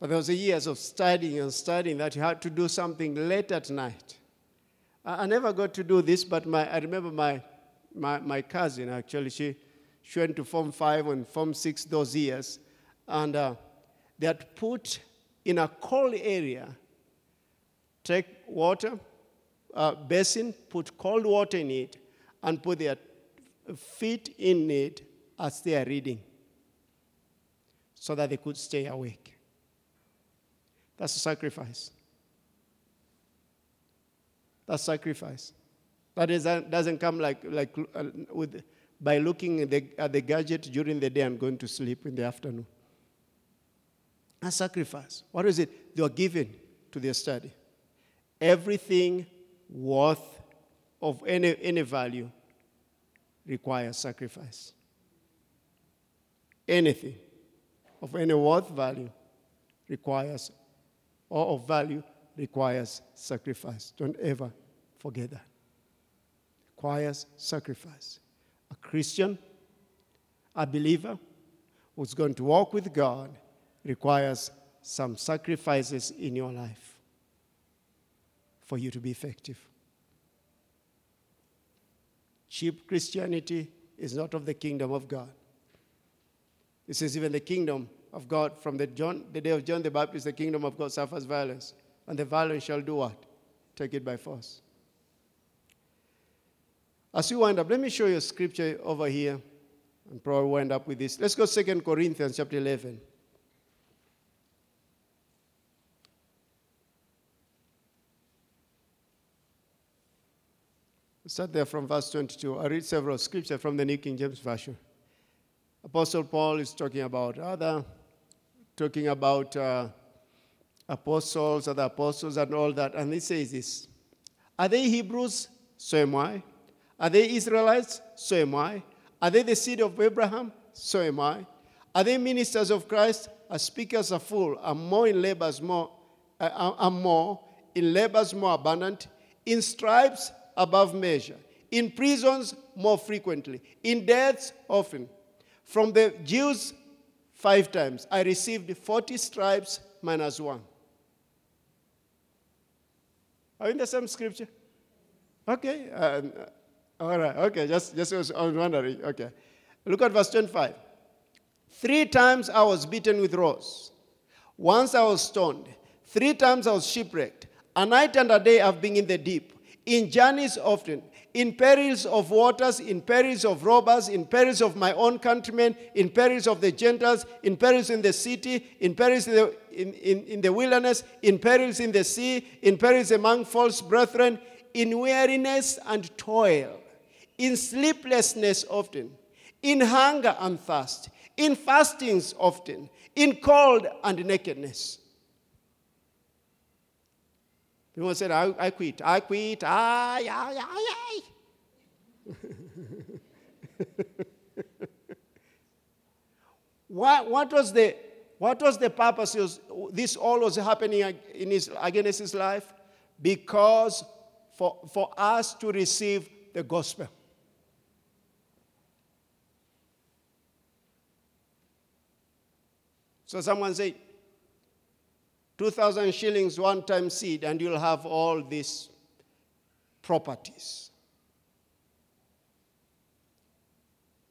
But there was years of studying and studying that you had to do something late at night. I, I never got to do this, but my, I remember my, my, my cousin, actually, she, she went to Form 5 and Form 6 those years. And uh, they had put in a cold area, take water, uh, basin, put cold water in it, and put their feet in it as they are reading so that they could stay awake. That's a sacrifice. That's sacrifice. That is, doesn't come like, like uh, with, by looking at the, at the gadget during the day and going to sleep in the afternoon. A sacrifice. What is it? They are given to their study. Everything worth of any, any value requires sacrifice. Anything of any worth value requires, or of value requires sacrifice. Don't ever forget that. Requires sacrifice. A Christian, a believer who's going to walk with God requires some sacrifices in your life for you to be effective. Cheap Christianity is not of the kingdom of God. It says, even the kingdom of God, from the, John, the day of John the Baptist, the kingdom of God suffers violence, and the violence shall do what? Take it by force. As we wind up, let me show you a scripture over here, and probably wind up with this. Let's go 2 Corinthians chapter 11. Start there from verse 22. I read several scriptures from the New King James Version. Apostle Paul is talking about other, talking about uh, apostles, other apostles, and all that. And he says this Are they Hebrews? So am I. Are they Israelites? So am I. Are they the seed of Abraham? So am I. Are they ministers of Christ? As speakers are full, are more in labors more, uh, are more in labors more abundant, in stripes above measure, in prisons more frequently, in deaths often from the Jews, five times. I received 40 stripes minus one. Are in the same scripture? Okay. Uh, all right. Okay. Just, just I was wondering. Okay. Look at verse 25. Three times I was beaten with rods. Once I was stoned. Three times I was shipwrecked. A night and a day I've been in the deep. In journeys often in perils of waters, in perils of robbers, in perils of my own countrymen, in perils of the Gentiles, in perils in the city, in perils in the, in, in, in the wilderness, in perils in the sea, in perils among false brethren, in weariness and toil, in sleeplessness often, in hunger and thirst, in fastings often, in cold and nakedness. People said, I, I quit. I quit. Ay, ay, ay, ay. what, what, was the, what was the purpose? Was, this all was happening in his, against his life? Because for, for us to receive the gospel. So someone say, 2,000 shillings one time seed, and you'll have all these properties.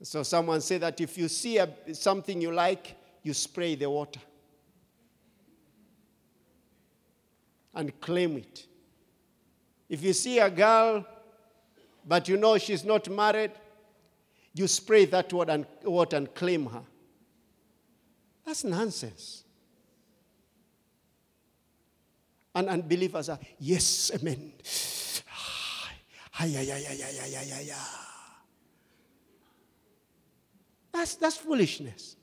So someone said that if you see a, something you like, you spray the water and claim it. If you see a girl, but you know she's not married, you spray that water and, water and claim her. That's nonsense. And unbelievers are, yes, amen. That's, that's foolishness.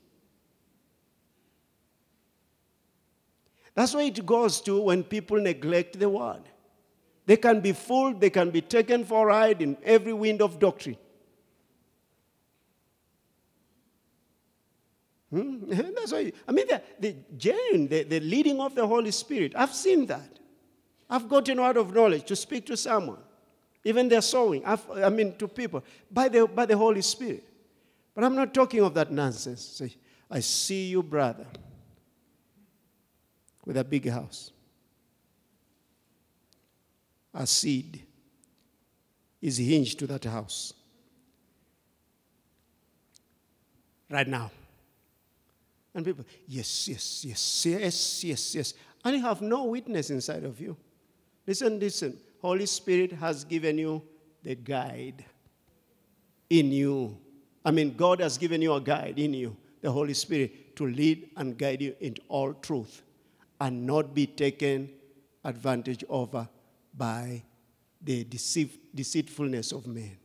That's why it goes to when people neglect the word. They can be fooled, they can be taken for a ride in every wind of doctrine. Hmm? That's why, I mean, the, the genuine, the, the leading of the Holy Spirit, I've seen that. I've gotten out of knowledge to speak to someone, even their sowing, I've, I mean, to people, by the, by the Holy Spirit. But I'm not talking of that nonsense. Say, I see you, brother, with a big house. A seed is hinged to that house. Right now. And people, yes, yes, yes, yes, yes, yes. And you have no witness inside of you. Listen, listen. Holy Spirit has given you the guide in you. I mean, God has given you a guide in you, the Holy Spirit, to lead and guide you into all truth and not be taken advantage over by the deceit, deceitfulness of men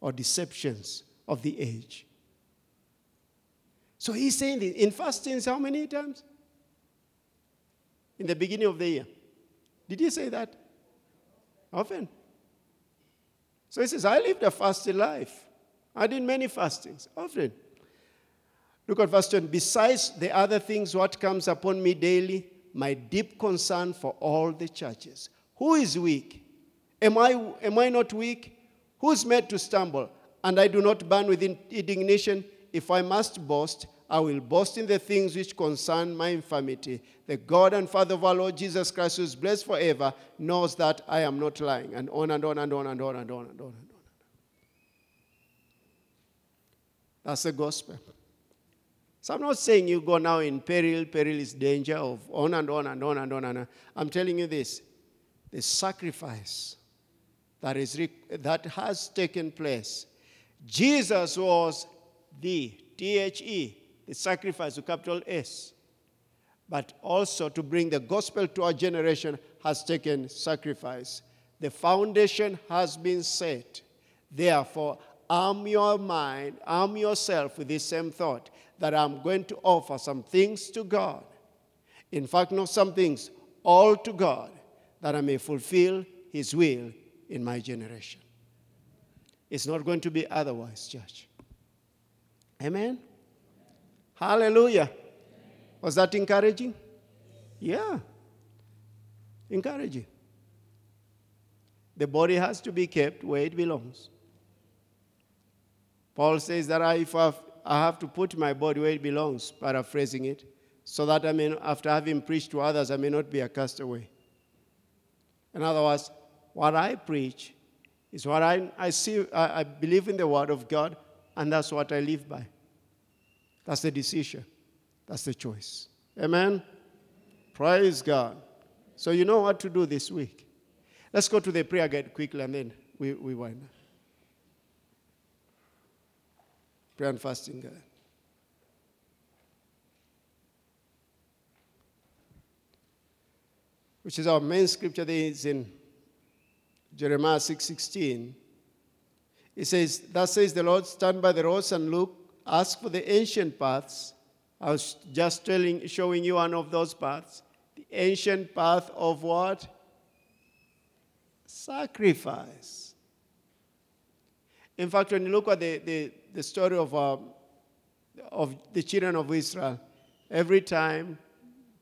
or deceptions of the age. So he's saying this in fastings how many times? In the beginning of the year. Did he say that? Often. So he says, I lived a fasted life. I did many fastings. Often. Look at verse 10. Besides the other things, what comes upon me daily, my deep concern for all the churches. Who is weak? Am I, am I not weak? Who's made to stumble? And I do not burn with indignation. If I must boast, I will boast in the things which concern my infirmity. The God and Father of our Lord Jesus Christ, who is blessed forever, knows that I am not lying. And on and on and on and on and on and on and on. That's the gospel. So I'm not saying you go now in peril, peril is danger of on and on and on and on and on. I'm telling you this the sacrifice that, is, that has taken place. Jesus was the T H E the sacrifice with capital S. But also to bring the gospel to our generation has taken sacrifice. The foundation has been set. Therefore, arm your mind, arm yourself with this same thought that I'm going to offer some things to God. In fact, not some things, all to God, that I may fulfill His will in my generation. It's not going to be otherwise, church. Amen? Hallelujah. Was that encouraging? Yeah. Encouraging. The body has to be kept where it belongs. Paul says that I, if I have to put my body where it belongs, paraphrasing it, so that I may, after having preached to others, I may not be a castaway. In other words, what I preach is what I, I see, I, I believe in the Word of God, and that's what I live by. That's the decision. That's the choice. Amen? Praise God. So you know what to do this week. Let's go to the prayer guide quickly and then we, we wind up. Prayer and fasting guide. Which is our main scripture there is in Jeremiah 6:16. it says, Thus says the Lord, stand by the roads and look ask for the ancient paths. I was just telling, showing you one of those paths. The ancient path of what? Sacrifice. In fact, when you look at the, the, the story of, um, of the children of Israel, every time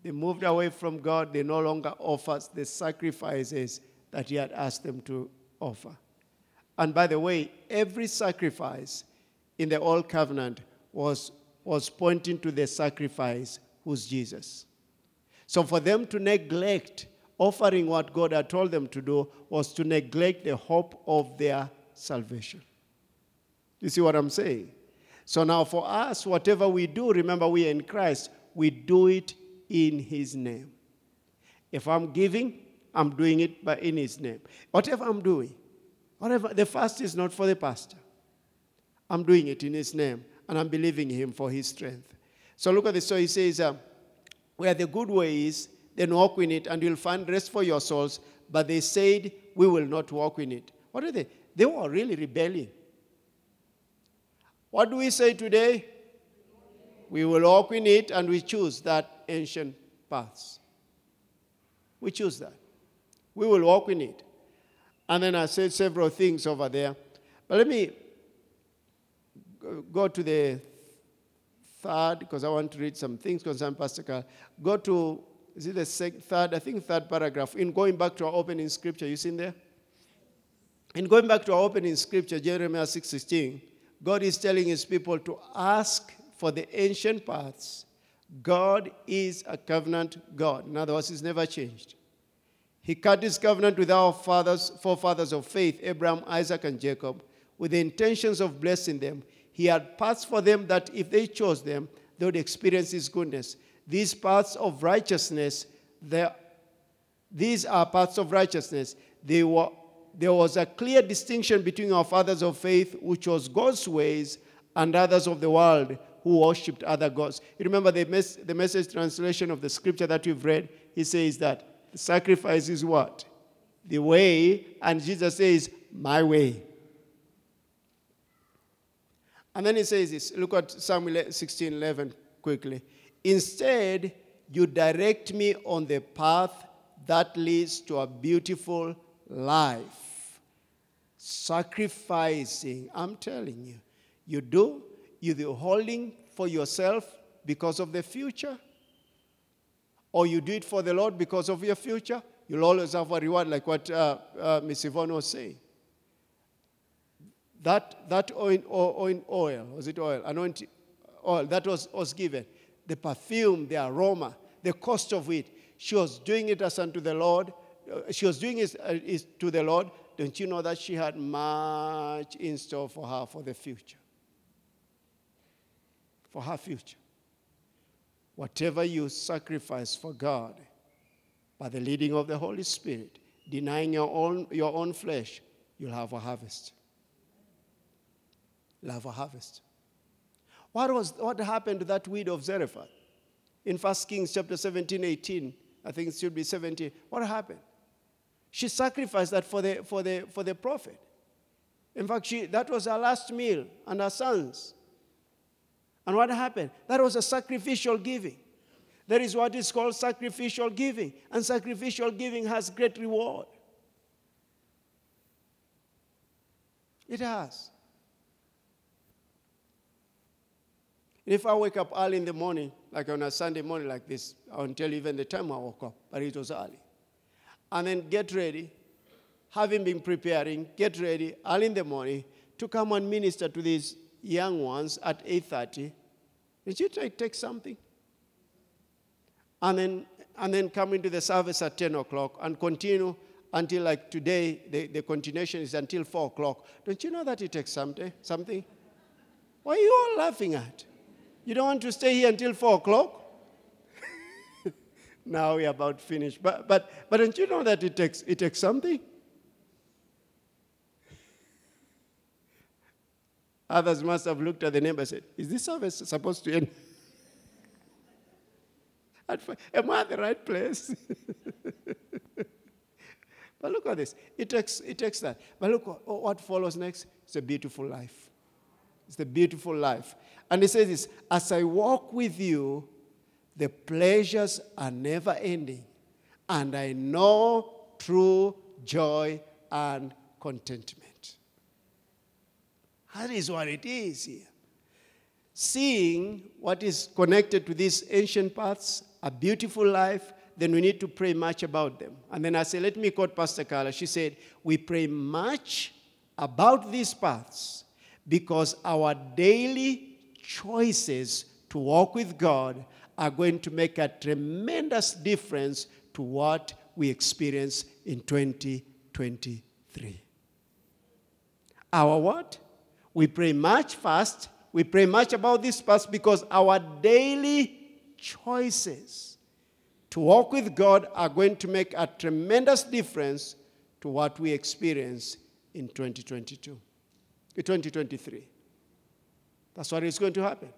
they moved away from God, they no longer offered the sacrifices that He had asked them to offer. And by the way, every sacrifice in the Old Covenant was, was pointing to the sacrifice who's Jesus. So for them to neglect offering what God had told them to do was to neglect the hope of their salvation. You see what I'm saying? So now for us, whatever we do, remember we are in Christ, we do it in His name. If I'm giving, I'm doing it by in His name. Whatever I'm doing, whatever the fast is not for the pastor. I'm doing it in His name, and I'm believing Him for His strength. So look at this. So He says, uh, "Where the good way is, then walk in it, and you'll find rest for your souls." But they said, "We will not walk in it." What are they? They were really rebelling. What do we say today? We will walk in it and we choose that ancient paths. We choose that. We will walk in it. And then I said several things over there. But let me go to the third, because I want to read some things concerning Pastor Carl. Go to, is it the second, third, I think third paragraph. In going back to our opening scripture, you seen there? In going back to our opening scripture, Jeremiah 6.16, God is telling his people to ask for the ancient paths. God is a covenant God. In other words, he's never changed. He cut his covenant with our fathers, forefathers of faith, Abraham, Isaac, and Jacob, with the intentions of blessing them. He had paths for them that if they chose them, they would experience his goodness. These paths of righteousness, these are paths of righteousness. They were there was a clear distinction between our fathers of faith, which was God's ways, and others of the world who worshipped other gods. You remember the, mes- the message translation of the scripture that we've read? He says that the sacrifice is what? The way, and Jesus says, my way. And then he says this. Look at Psalm 16 11 quickly. Instead, you direct me on the path that leads to a beautiful life. Sacrificing, I'm telling you. You do, you're holding for yourself because of the future, or you do it for the Lord because of your future, you'll always have a reward, like what uh, uh, Miss Yvonne was saying. That, that oil, oil, oil, was it oil? Anointing oil, that was, was given. The perfume, the aroma, the cost of it. She was doing it as unto the Lord, uh, she was doing it uh, to the Lord, don't you know that she had much in store for her for the future? For her future. Whatever you sacrifice for God by the leading of the Holy Spirit, denying your own, your own flesh, you'll have a harvest. You'll a harvest. What, was, what happened to that widow of Zarephath? In 1 Kings chapter 17, 18, I think it should be 17. What happened? She sacrificed that for the, for the, for the prophet. In fact, she, that was her last meal and her sons. And what happened? That was a sacrificial giving. That is what is called sacrificial giving. And sacrificial giving has great reward. It has. If I wake up early in the morning, like on a Sunday morning like this, I won't tell you even the time I woke up, but it was early and then get ready, having been preparing, get ready early in the morning to come and minister to these young ones at 8.30. Did you take, take something? And then, and then come into the service at 10 o'clock and continue until like today, the, the continuation is until 4 o'clock. Don't you know that it takes something? something? What are you all laughing at? You don't want to stay here until 4 o'clock? now we're about finished. But, but, but don't you know that it takes, it takes something? Others must have looked at the neighbor and said, Is this service supposed to end? Am I at the right place? but look at this. It takes, it takes that. But look what follows next. It's a beautiful life. It's a beautiful life. And he says this As I walk with you, the pleasures are never ending, and I know true joy and contentment. That is what it is here. seeing what is connected to these ancient paths, a beautiful life, then we need to pray much about them. And then I said, let me quote Pastor Carla. She said, We pray much about these paths because our daily choices to walk with God are going to make a tremendous difference to what we experience in 2023. Our what? We pray much fast. We pray much about this past because our daily choices to walk with God are going to make a tremendous difference to what we experience in 2022, in 2023. That's what is going to happen.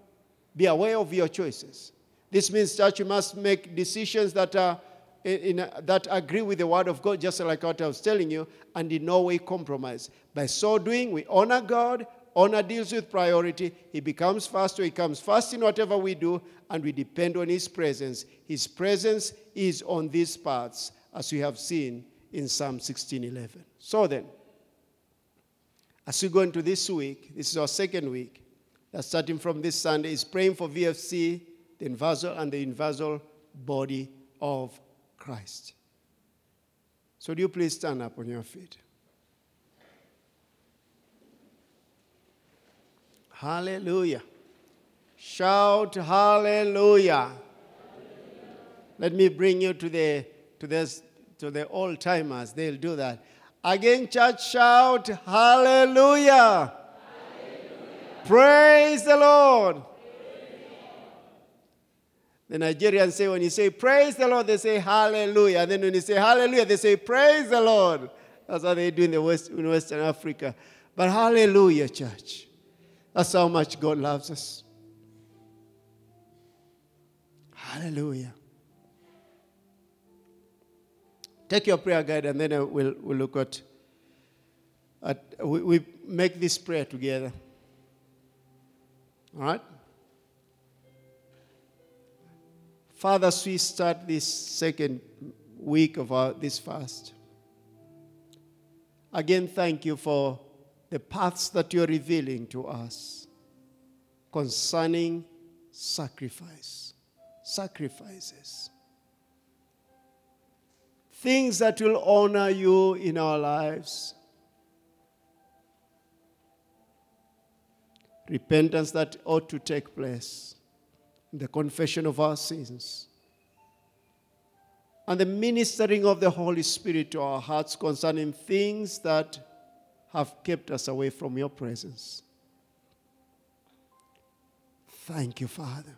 Be aware of your choices. This means, church, you must make decisions that are in, in, that agree with the word of God, just like what I was telling you, and in no way compromise. By so doing, we honor God. Honor deals with priority. He becomes first, he comes first in whatever we do, and we depend on His presence. His presence is on these paths, as we have seen in Psalm 16:11. So then, as we go into this week, this is our second week. That starting from this Sunday is praying for VFC, the universal and the universal body of Christ. So, do you please stand up on your feet? Hallelujah. Shout hallelujah. hallelujah. Let me bring you to the to this to the old timers. They'll do that. Again, church, shout hallelujah. Praise the Lord. The Nigerians say, when you say praise the Lord, they say hallelujah. And then when you say hallelujah, they say praise the Lord. That's how they do in, the West, in Western Africa. But hallelujah, church. That's how much God loves us. Hallelujah. Take your prayer guide and then uh, we'll, we'll look at, at we, we make this prayer together. All right? Father, as we start this second week of our, this fast, again, thank you for the paths that you're revealing to us concerning sacrifice, sacrifices. Things that will honor you in our lives. Repentance that ought to take place the confession of our sins, and the ministering of the Holy Spirit to our hearts concerning things that have kept us away from your presence. Thank you, Father.